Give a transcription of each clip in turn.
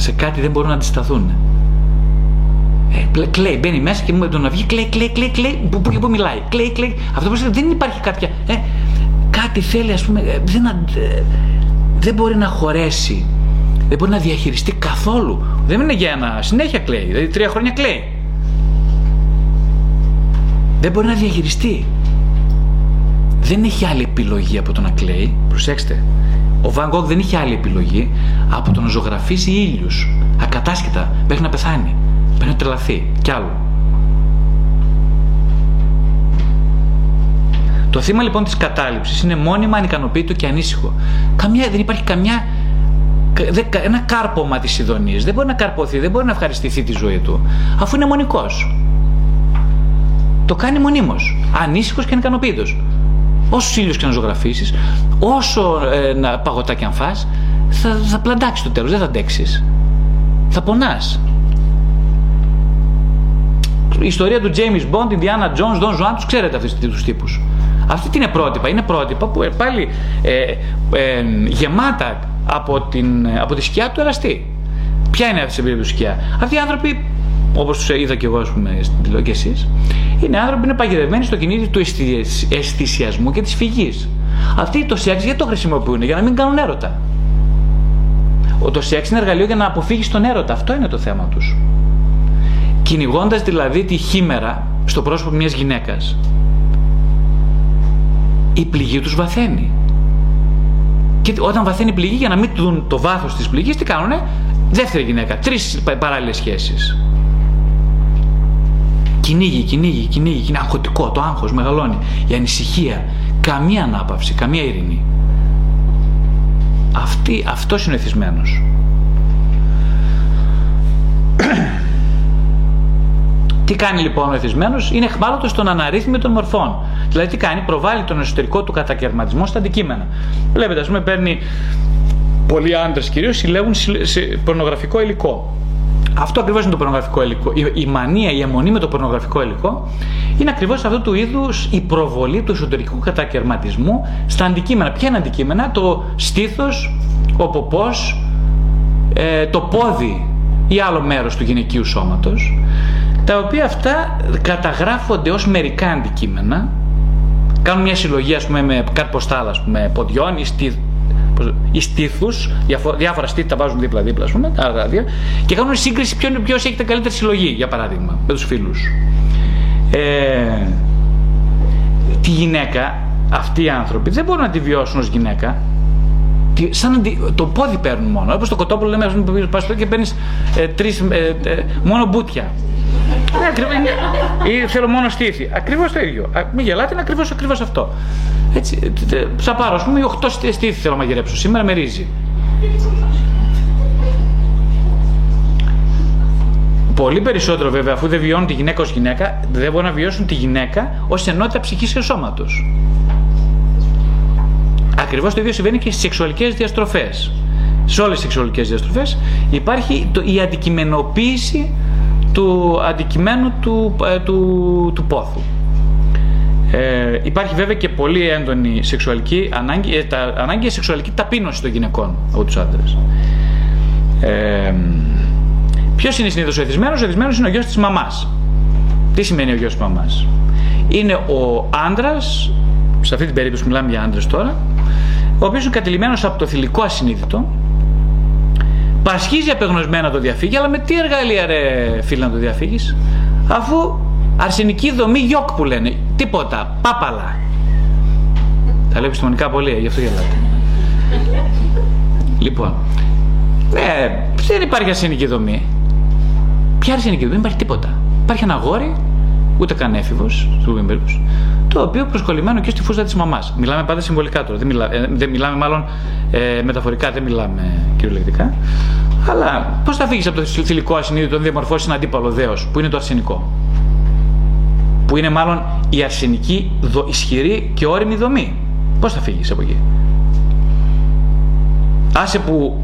σε κάτι δεν μπορούν να αντισταθούν. Ε, κλαίει, μπαίνει μέσα και μου τον να βγει, κλαίει, κλαίει, κλαίει, κλαίει, που, που, που μιλάει, κλαίει, κλαίει. Αυτό που δεν υπάρχει κάποια, ε, κάτι θέλει ας πούμε, ε, δεν, ε, δεν μπορεί να χωρέσει, δεν μπορεί να διαχειριστεί καθόλου. Δεν είναι για ένα, συνέχεια κλαίει, δηλαδή τρία χρόνια κλαίει. Δεν μπορεί να διαχειριστεί. Δεν έχει άλλη επιλογή από το να κλαίει. Προσέξτε. Ο Van Gogh δεν είχε άλλη επιλογή από το να ζωγραφίσει ήλιους. Ακατάσχετα μέχρι να πεθάνει. Πρέπει να τρελαθεί. Κι άλλο. Το θύμα λοιπόν της κατάληψης είναι μόνιμα ανικανοποίητο και ανήσυχο. Καμιά, δεν υπάρχει καμιά ένα κάρπομα της ειδονής. Δεν μπορεί να καρποθεί, δεν μπορεί να ευχαριστηθεί τη ζωή του, αφού είναι μονικός. Το κάνει μονίμως, ανήσυχος και ανικανοποίητος. Όσο ήλιος και να ζωγραφίσεις, όσο ε, παγωτά και αν φας, θα, θα πλαντάξεις το τέλος, δεν θα αντέξεις. Θα πονάς η ιστορία του James Bond, Indiana Jones, Don Juan, τους ξέρετε αυτούς τους τύπους. Αυτή τι είναι πρότυπα. Είναι πρότυπα που ε, πάλι ε, ε, γεμάτα από, την, από τη σκιά του εραστή. Ποια είναι αυτή η περίπτωση σκιά; Αυτοί οι άνθρωποι, όπως τους είδα και εγώ, ας πούμε, στην τηλεόραση και εσείς, είναι άνθρωποι που είναι παγιδευμένοι στο κινήτη του αισθησιασμού και της φυγής. Αυτοί το σεξ γιατί το χρησιμοποιούν, για να μην κάνουν έρωτα. Το σεξ είναι εργαλείο για να αποφύγεις τον έρωτα. Αυτό είναι το θέμα τους κυνηγώντας δηλαδή τη χήμερα στο πρόσωπο μιας γυναίκας η πληγή τους βαθαίνει και όταν βαθαίνει η πληγή για να μην δουν το βάθος της πληγής τι κάνουνε; Δεύτερη γυναίκα, τρεις παράλληλες σχέσεις κυνήγει, κυνήγει, κυνήγει, είναι αγχωτικό, το άγχος μεγαλώνει, η ανησυχία, καμία ανάπαυση, καμία ειρήνη. Αυτή, αυτός είναι ο εθισμένος. Τι κάνει λοιπόν ο εθισμένος, είναι εχμάλωτο στον αναρρύθμιο των μορφών. Δηλαδή τι κάνει, προβάλλει τον εσωτερικό του κατακαιρματισμό στα αντικείμενα. Βλέπετε, ας πούμε, παίρνει πολλοί άντρες κυρίως συλλέγουν σε πορνογραφικό υλικό. Αυτό ακριβώς είναι το πορνογραφικό υλικό. Η, μανία, η αιμονή με το πορνογραφικό υλικό είναι ακριβώς αυτού του είδους η προβολή του εσωτερικού κατακαιρματισμού στα αντικείμενα. Ποια είναι αντικείμενα, το στήθος, ο ποπός, ε, το πόδι ή άλλο μέρος του γυναικείου σώματος τα οποία αυτά καταγράφονται ως μερικά αντικείμενα κάνουν μια συλλογή ας πούμε με καρποστάλ ας πούμε ποδιών ή, στήθ, ή στήθους, διάφορα στήθη τα βάζουν δίπλα-δίπλα ας πούμε, τα δύο, και κάνουν σύγκριση ποιος, έχει τα καλύτερη συλλογή για παράδειγμα με τους φίλους. Ε, τη γυναίκα, αυτοί οι άνθρωποι δεν μπορούν να τη βιώσουν ως γυναίκα σαν το πόδι παίρνουν μόνο. Όπως το κοτόπουλο λέμε, ας πας και παίρνεις ε, τρεις, ε, ε, μόνο μπούτια. Ναι, ακριβώς, ή θέλω μόνο στήθη. Ακριβώς το ίδιο. Μην γελάτε, είναι ακριβώ ακριβώς αυτό. Έτσι, θα πάρω, ας πούμε, 8 στήθη θέλω να μαγειρέψω. Σήμερα με ρύζι. Πολύ περισσότερο βέβαια, αφού δεν βιώνουν τη γυναίκα ως γυναίκα, δεν μπορούν να βιώσουν τη γυναίκα ως ενότητα ψυχής και σώματος. Ακριβώς το ίδιο συμβαίνει και στις σεξουαλικές διαστροφές. Σε όλες τις σεξουαλικές διαστροφές υπάρχει το, η αντικειμενοποίηση του αντικειμένου του, ε, του, του πόθου. Ε, υπάρχει βέβαια και πολύ έντονη σεξουαλική ανάγκη, ε, τα, ανάγκη για σεξουαλική ταπείνωση των γυναικών από τους άντρες. Ε, ποιος είναι συνήθως ο εθισμένος; Ο εθισμένος είναι ο γιος της μαμάς. Τι σημαίνει ο γιος της μαμάς; Είναι ο άντρας, σε αυτή την περίπτωση μιλάμε για άντρες τώρα, ο οποίος είναι κατηλημένος από το θηλυκό ασυνείδητο, Πασχίζει απεγνωσμένα το διαφύγει, αλλά με τι εργαλεία ρε φίλε να το διαφύγεις, αφού αρσενική δομή γιοκ που λένε, τίποτα, πάπαλα. Τα λέει επιστημονικά πολύ, γι' αυτό γελάτε. λοιπόν, ναι, δεν υπάρχει αρσενική δομή. Ποια αρσενική δομή, δεν υπάρχει τίποτα. Υπάρχει ένα γόρι, ούτε καν έφηβος, του το οποίο προσκολλημένο και στη φούστα της μαμάς. Μιλάμε πάντα συμβολικά τώρα. Δεν, μιλά, ε, δεν μιλάμε μάλλον ε, μεταφορικά, δεν μιλάμε κυριολεκτικά. Αλλά πώς θα φύγεις από το θηλυκό ασυνείδητο να διαμορφώσεις ένα αντίπαλο δέο, που είναι το αρσενικό; Που είναι μάλλον η αρσενική δο, ισχυρή και όρημη δομή. Πώς θα φύγεις από εκεί; Άσε που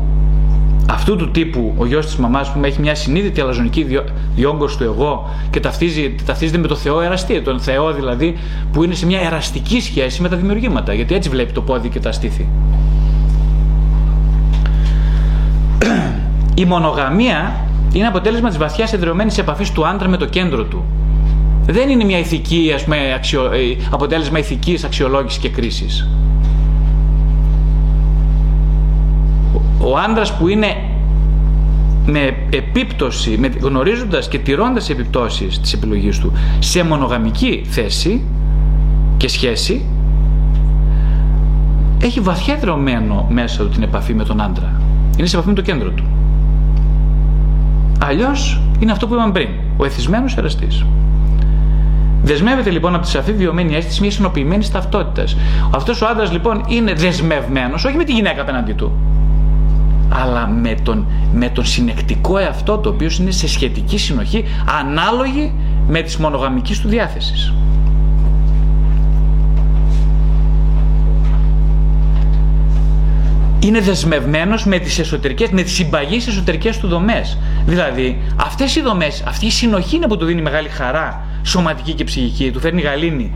αυτού του τύπου ο γιος της μαμάς που έχει μια συνείδητη αλαζονική διόγκωση του εγώ και ταυτίζει, ταυτίζεται με το Θεό εραστή, τον Θεό δηλαδή που είναι σε μια εραστική σχέση με τα δημιουργήματα, γιατί έτσι βλέπει το πόδι και τα στήθη. Η μονογαμία είναι αποτέλεσμα της βαθιάς εδρεωμένης επαφής του άντρα με το κέντρο του. Δεν είναι μια ηθική, ας πούμε, αξιο... Ε, αποτέλεσμα ηθικής αξιολόγησης και κρίσης. Ο άντρας που είναι με επίπτωση, με, γνωρίζοντας και τηρώντας επιπτώσεις της επιλογής του σε μονογαμική θέση και σχέση έχει βαθιά δρομένο μέσα του την επαφή με τον άντρα. Είναι σε επαφή με το κέντρο του. Αλλιώς είναι αυτό που είπαμε πριν, ο εθισμένος εραστής. Δεσμεύεται λοιπόν από τη σαφή βιωμένη αίσθηση μιας συνοποιημένης ταυτότητας. Αυτός ο άντρας λοιπόν είναι δεσμευμένος όχι με τη γυναίκα απέναντί του, αλλά με τον, με τον συνεκτικό εαυτό το οποίος είναι σε σχετική συνοχή ανάλογη με τις μονογαμικής του διάθεσης. είναι δεσμευμένος με τις εσωτερικές, με τις συμπαγείς εσωτερικές του δομές. Δηλαδή, αυτές οι δομές, αυτή η συνοχή είναι που του δίνει μεγάλη χαρά σωματική και ψυχική, του φέρνει γαλήνη,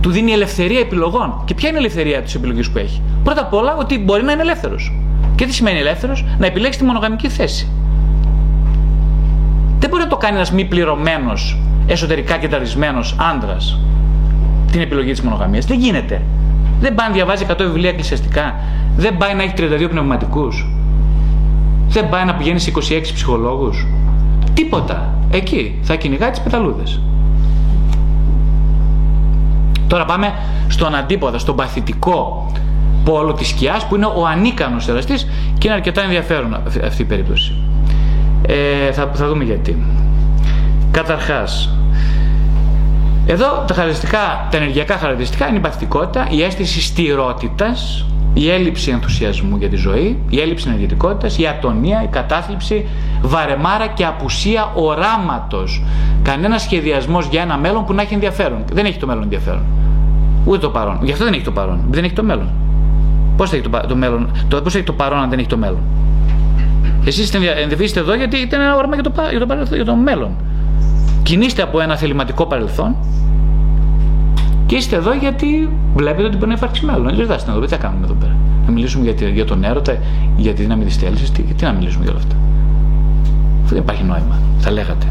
του δίνει ελευθερία επιλογών. Και ποια είναι η ελευθερία της επιλογής που έχει; Πρώτα απ' όλα ότι μπορεί να είναι ελεύθερος. Και τι σημαίνει ελεύθερος, να επιλέξει τη μονογαμική θέση. Δεν μπορεί να το κάνει ένας μη πληρωμένος, εσωτερικά κεντραρισμένο άντρας την επιλογή της μονογαμίας. Δεν γίνεται. Δεν πάει να διαβάζει 100 βιβλία εκκλησιαστικά. Δεν πάει να έχει 32 πνευματικούς. Δεν πάει να πηγαίνει σε 26 ψυχολόγους. Τίποτα. Εκεί θα κυνηγάει τις πεταλούδες. Τώρα πάμε στον αντίποδα, στον παθητικό πόλο της σκιάς που είναι ο ανίκανος εραστής και είναι αρκετά ενδιαφέρον αυτή η περίπτωση. Ε, θα, θα δούμε γιατί. Καταρχάς, εδώ τα χαρακτηριστικά, τα ενεργειακά χαρακτηριστικά είναι η παθητικότητα, η αίσθηση στηρότητας, η έλλειψη ενθουσιασμού για τη ζωή, η έλλειψη ενεργητικότητας, η ατονία, η κατάθλιψη, βαρεμάρα και απουσία οράματος. Κανένας σχεδιασμός για ένα μέλλον που να έχει ενδιαφέρον. Δεν έχει το μέλλον ενδιαφέρον. Ούτε το παρόν. Γι' αυτό δεν έχει το παρόν. Δεν έχει το μέλλον. Πώς θα έχει το, το μέλλον, το, πώς έχει το παρόν αν δεν έχει το μέλλον; Εσείς ενδιαφέρεστε εδώ γιατί ήταν ένα όραμα για το, για, το, για το μέλλον. Κινείστε από ένα θεληματικό παρελθόν και είστε εδώ γιατί βλέπετε ότι μπορεί να υπάρξει μέλλον. Δεν θα εδώ, τι θα κάνουμε εδώ πέρα. Να μιλήσουμε για, για τον έρωτα, για τη δύναμη τη θέληση, τι, τι να μιλήσουμε για όλα αυτά. Αυτό δεν υπάρχει νόημα, θα λέγατε.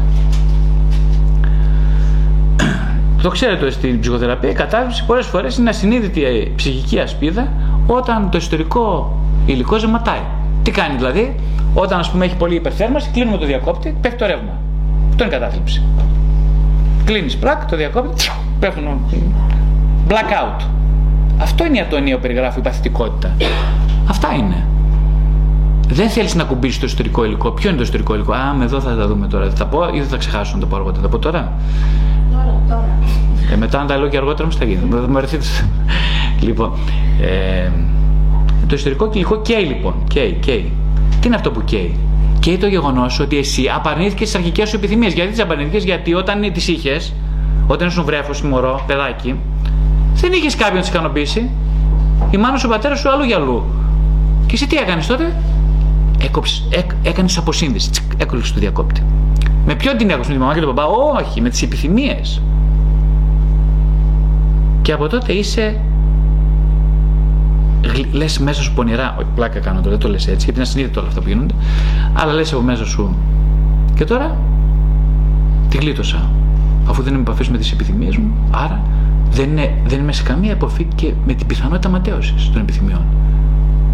Το ξέρετε στην ψυχοθεραπεία, η κατάθλιψη πολλές φορές είναι ασυνείδητη ψυχική ασπίδα όταν το ιστορικό υλικό ζεματάει. Τι κάνει δηλαδή, όταν ας πούμε έχει πολύ υπερθέρμανση, κλείνουμε το διακόπτη, πέφτει το ρεύμα. Αυτό είναι κατάθλιψη. Κλείνεις πράκ, το διακόπτη, πέφτουν. Blackout. Αυτό είναι η ατονία που περιγράφει η παθητικότητα. Αυτά είναι. Δεν θέλεις να κουμπίσεις το ιστορικό υλικό. Ποιο είναι το ιστορικό υλικό; Α, με εδώ θα τα δούμε τώρα. Θα τα πω ή δεν θα ξεχάσω να το πω αργότερα. Θα πω τώρα; Τώρα, τώρα. Ε, μετά, αν τα λέω και αργότερα, μου θα γίνει. Θα μου λοιπόν, ε, το ιστορικό υλικό καίει λοιπόν. Καίει, καίει. Τι είναι αυτό που καίει; Καίει το γεγονός ότι εσύ απαρνήθηκε τι αρχικές σου επιθυμίες. Γιατί τις απαρνήθηκες, Γιατί όταν τις είχες, όταν ήσουν βρέφος, μωρό, παιδάκι, δεν είχες κάποιον να τι ικανοποιήσει. Η μάνα σου, ο πατέρας σου, αλλού για αλλού. Και εσύ τι έκανες τότε, έκοψες, έκ, έκανες αποσύνδεση. Έκοψε το διακόπτη. Με ποιον την έκοψες, με τη μαμά και τον παπά, Όχι, με τις επιθυμίες. Και από τότε είσαι λες μέσα σου πονηρά, όχι πλάκα κάνω τώρα, δεν το λες έτσι, γιατί είναι ασυνείδητο όλα αυτά που γίνονται, αλλά λες από μέσα σου. Και τώρα τη γλίτωσα. Αφού δεν είμαι επαφής με τις επιθυμίες μου, άρα δεν, είναι, δεν είμαι σε καμία επαφή και με την πιθανότητα ματέωσης των επιθυμιών.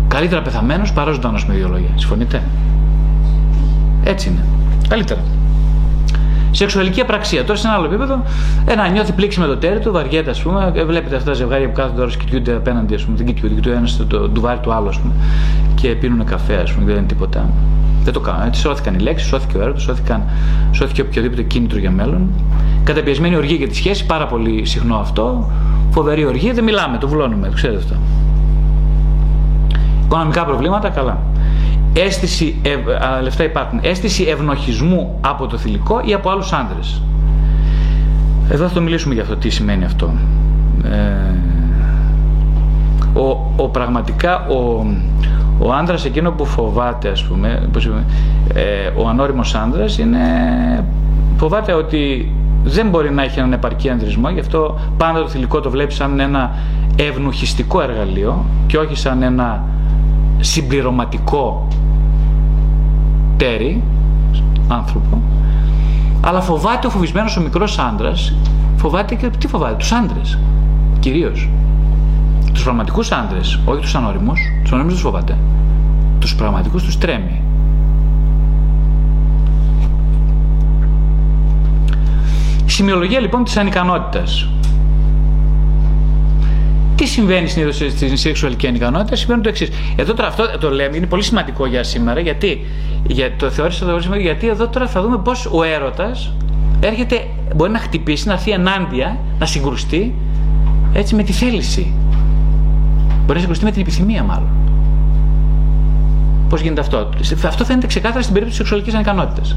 Καλύτερα πεθαμένος παρά ζωντανός με δύο λόγια. Συμφωνείτε; Έτσι είναι. Καλύτερα. Σεξουαλική απραξία. Τώρα σε ένα άλλο επίπεδο, ένα νιώθει πλήξη με το τέρι του, βαριέται, ας πούμε. Ε, βλέπετε αυτά τα ζευγάρια που κάθονται τώρα και κοιτούνται απέναντι, ας πούμε. Δεν κοιτούνται, το ένας στο ντουβάρι του άλλου, ας πούμε. Και πίνουν καφέ, ας πούμε, δεν είναι τίποτα. Δεν το κάνω. Έτσι σώθηκαν οι λέξεις, σώθηκε ο έρωτα, σώθηκαν, σώθηκε οποιοδήποτε κίνητρο για μέλλον. Καταπιεσμένη οργή για τη σχέση, πάρα πολύ συχνό αυτό. Φοβερή οργή, δεν μιλάμε, το βλώνουμε, το ξέρετε αυτό. Οικονομικά προβλήματα, καλά αίσθηση, ευ, λεφτά υπάρχουν, αίσθηση ευνοχισμού από το θηλυκό ή από άλλους άντρες. Εδώ θα το μιλήσουμε για αυτό, τι σημαίνει αυτό. Ε, ο, ο, πραγματικά ο, ο άντρας εκείνο που φοβάται ας πούμε, ε, ο ανώριμος άντρας είναι, φοβάται ότι δεν μπορεί να έχει έναν επαρκή ανδρισμό, γι' αυτό πάντα το θηλυκό το βλέπει σαν ένα ευνουχιστικό εργαλείο και όχι σαν ένα συμπληρωματικό τέρι, άνθρωπο, αλλά φοβάται ο φοβισμένος ο μικρός άντρας, φοβάται και τι φοβάται, τους άντρες. Κυρίως. Τους πραγματικούς άντρες, όχι τους ανώριμους, τους ανώριμους τους φοβάται. Τους πραγματικούς τους τρέμει. Σημειολογία λοιπόν της ανικανότητας. Τι συμβαίνει συνήθως στην σεξουαλική ανικανότητα, συμβαίνει το εξής. Εδώ τώρα αυτό το λέμε, είναι πολύ σημαντικό για σήμερα, γιατί για, το θεώρησα το σημαντικό, γιατί εδώ τώρα θα δούμε πώς ο έρωτας έρχεται, μπορεί να χτυπήσει, να έρθει ενάντια, να συγκρουστεί έτσι με τη θέληση. Μπορεί να συγκρουστεί με την επιθυμία, μάλλον. Πώς γίνεται αυτό; Αυτό φαίνεται ξεκάθαρα στην περίπτωση της σεξουαλικής ανικανότητας.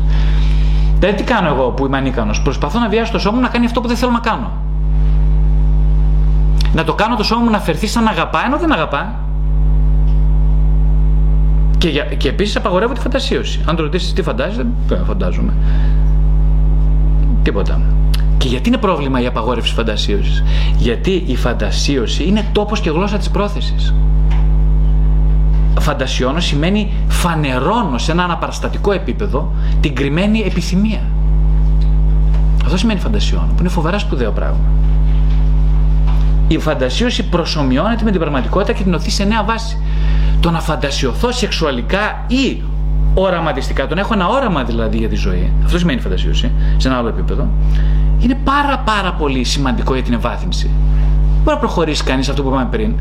Δηλαδή, τι κάνω εγώ που είμαι ανίκανος; Προσπαθώ να βιάσω το σώμα μου να κάνει αυτό που δεν θέλω να κάνω. Να το κάνω το σώμα μου να φερθεί σαν να αγαπά, ενώ δεν αγαπά. Και, και επίσης απαγορεύω τη φαντασίωση. Αν το ρωτήσεις τι φαντάζεσαι, δεν φαντάζομαι. Τίποτα. Και γιατί είναι πρόβλημα η απαγόρευση φαντασίωσης; Γιατί η φαντασίωση είναι τόπος και γλώσσα της πρόθεσης. Φαντασιώνω σημαίνει φανερώνω σε ένα αναπαραστατικό επίπεδο την κρυμμένη επιθυμία. Αυτό σημαίνει φαντασιώνω, που είναι φοβερά σπουδαίο πράγμα. Η φαντασίωση προσωμιώνεται με την πραγματικότητα και την οθεί σε νέα βάση. Το να φαντασιωθώ σεξουαλικά ή οραματιστικά, το να έχω ένα όραμα δηλαδή για τη ζωή, αυτό σημαίνει φαντασίωση, σε ένα άλλο επίπεδο, είναι πάρα πάρα πολύ σημαντικό για την ευάθυνση. Δεν μπορεί να προχωρήσει κανείς αυτό που είπαμε πριν.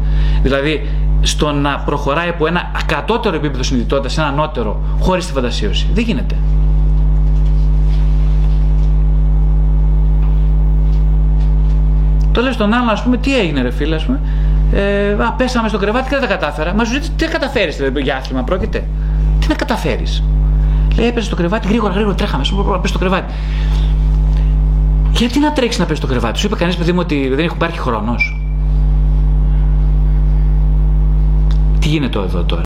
Δηλαδή, στο να προχωράει από ένα ακατότερο επίπεδο συνειδητότητας σε ένα ανώτερο, χωρίς τη φαντασίωση. Δεν γίνεται. Το λέω στον άλλον, ας πούμε, τι έγινε, ρε φίλε, ας πούμε. Ε, α, πέσαμε στο κρεβάτι και δεν τα κατάφερα. Μα σου ζητήσει τι καταφέρεις, δηλαδή, για άθλημα πρόκειται; Τι να καταφέρεις; Λέει, έπεσε στο κρεβάτι, γρήγορα, γρήγορα τρέχαμε. Σου πω, πέσει στο κρεβάτι. Γιατί να τρέξεις να πέσει στο κρεβάτι, σου είπε κανείς παιδί μου ότι δεν υπάρχει χρόνος. Τι γίνεται εδώ τώρα;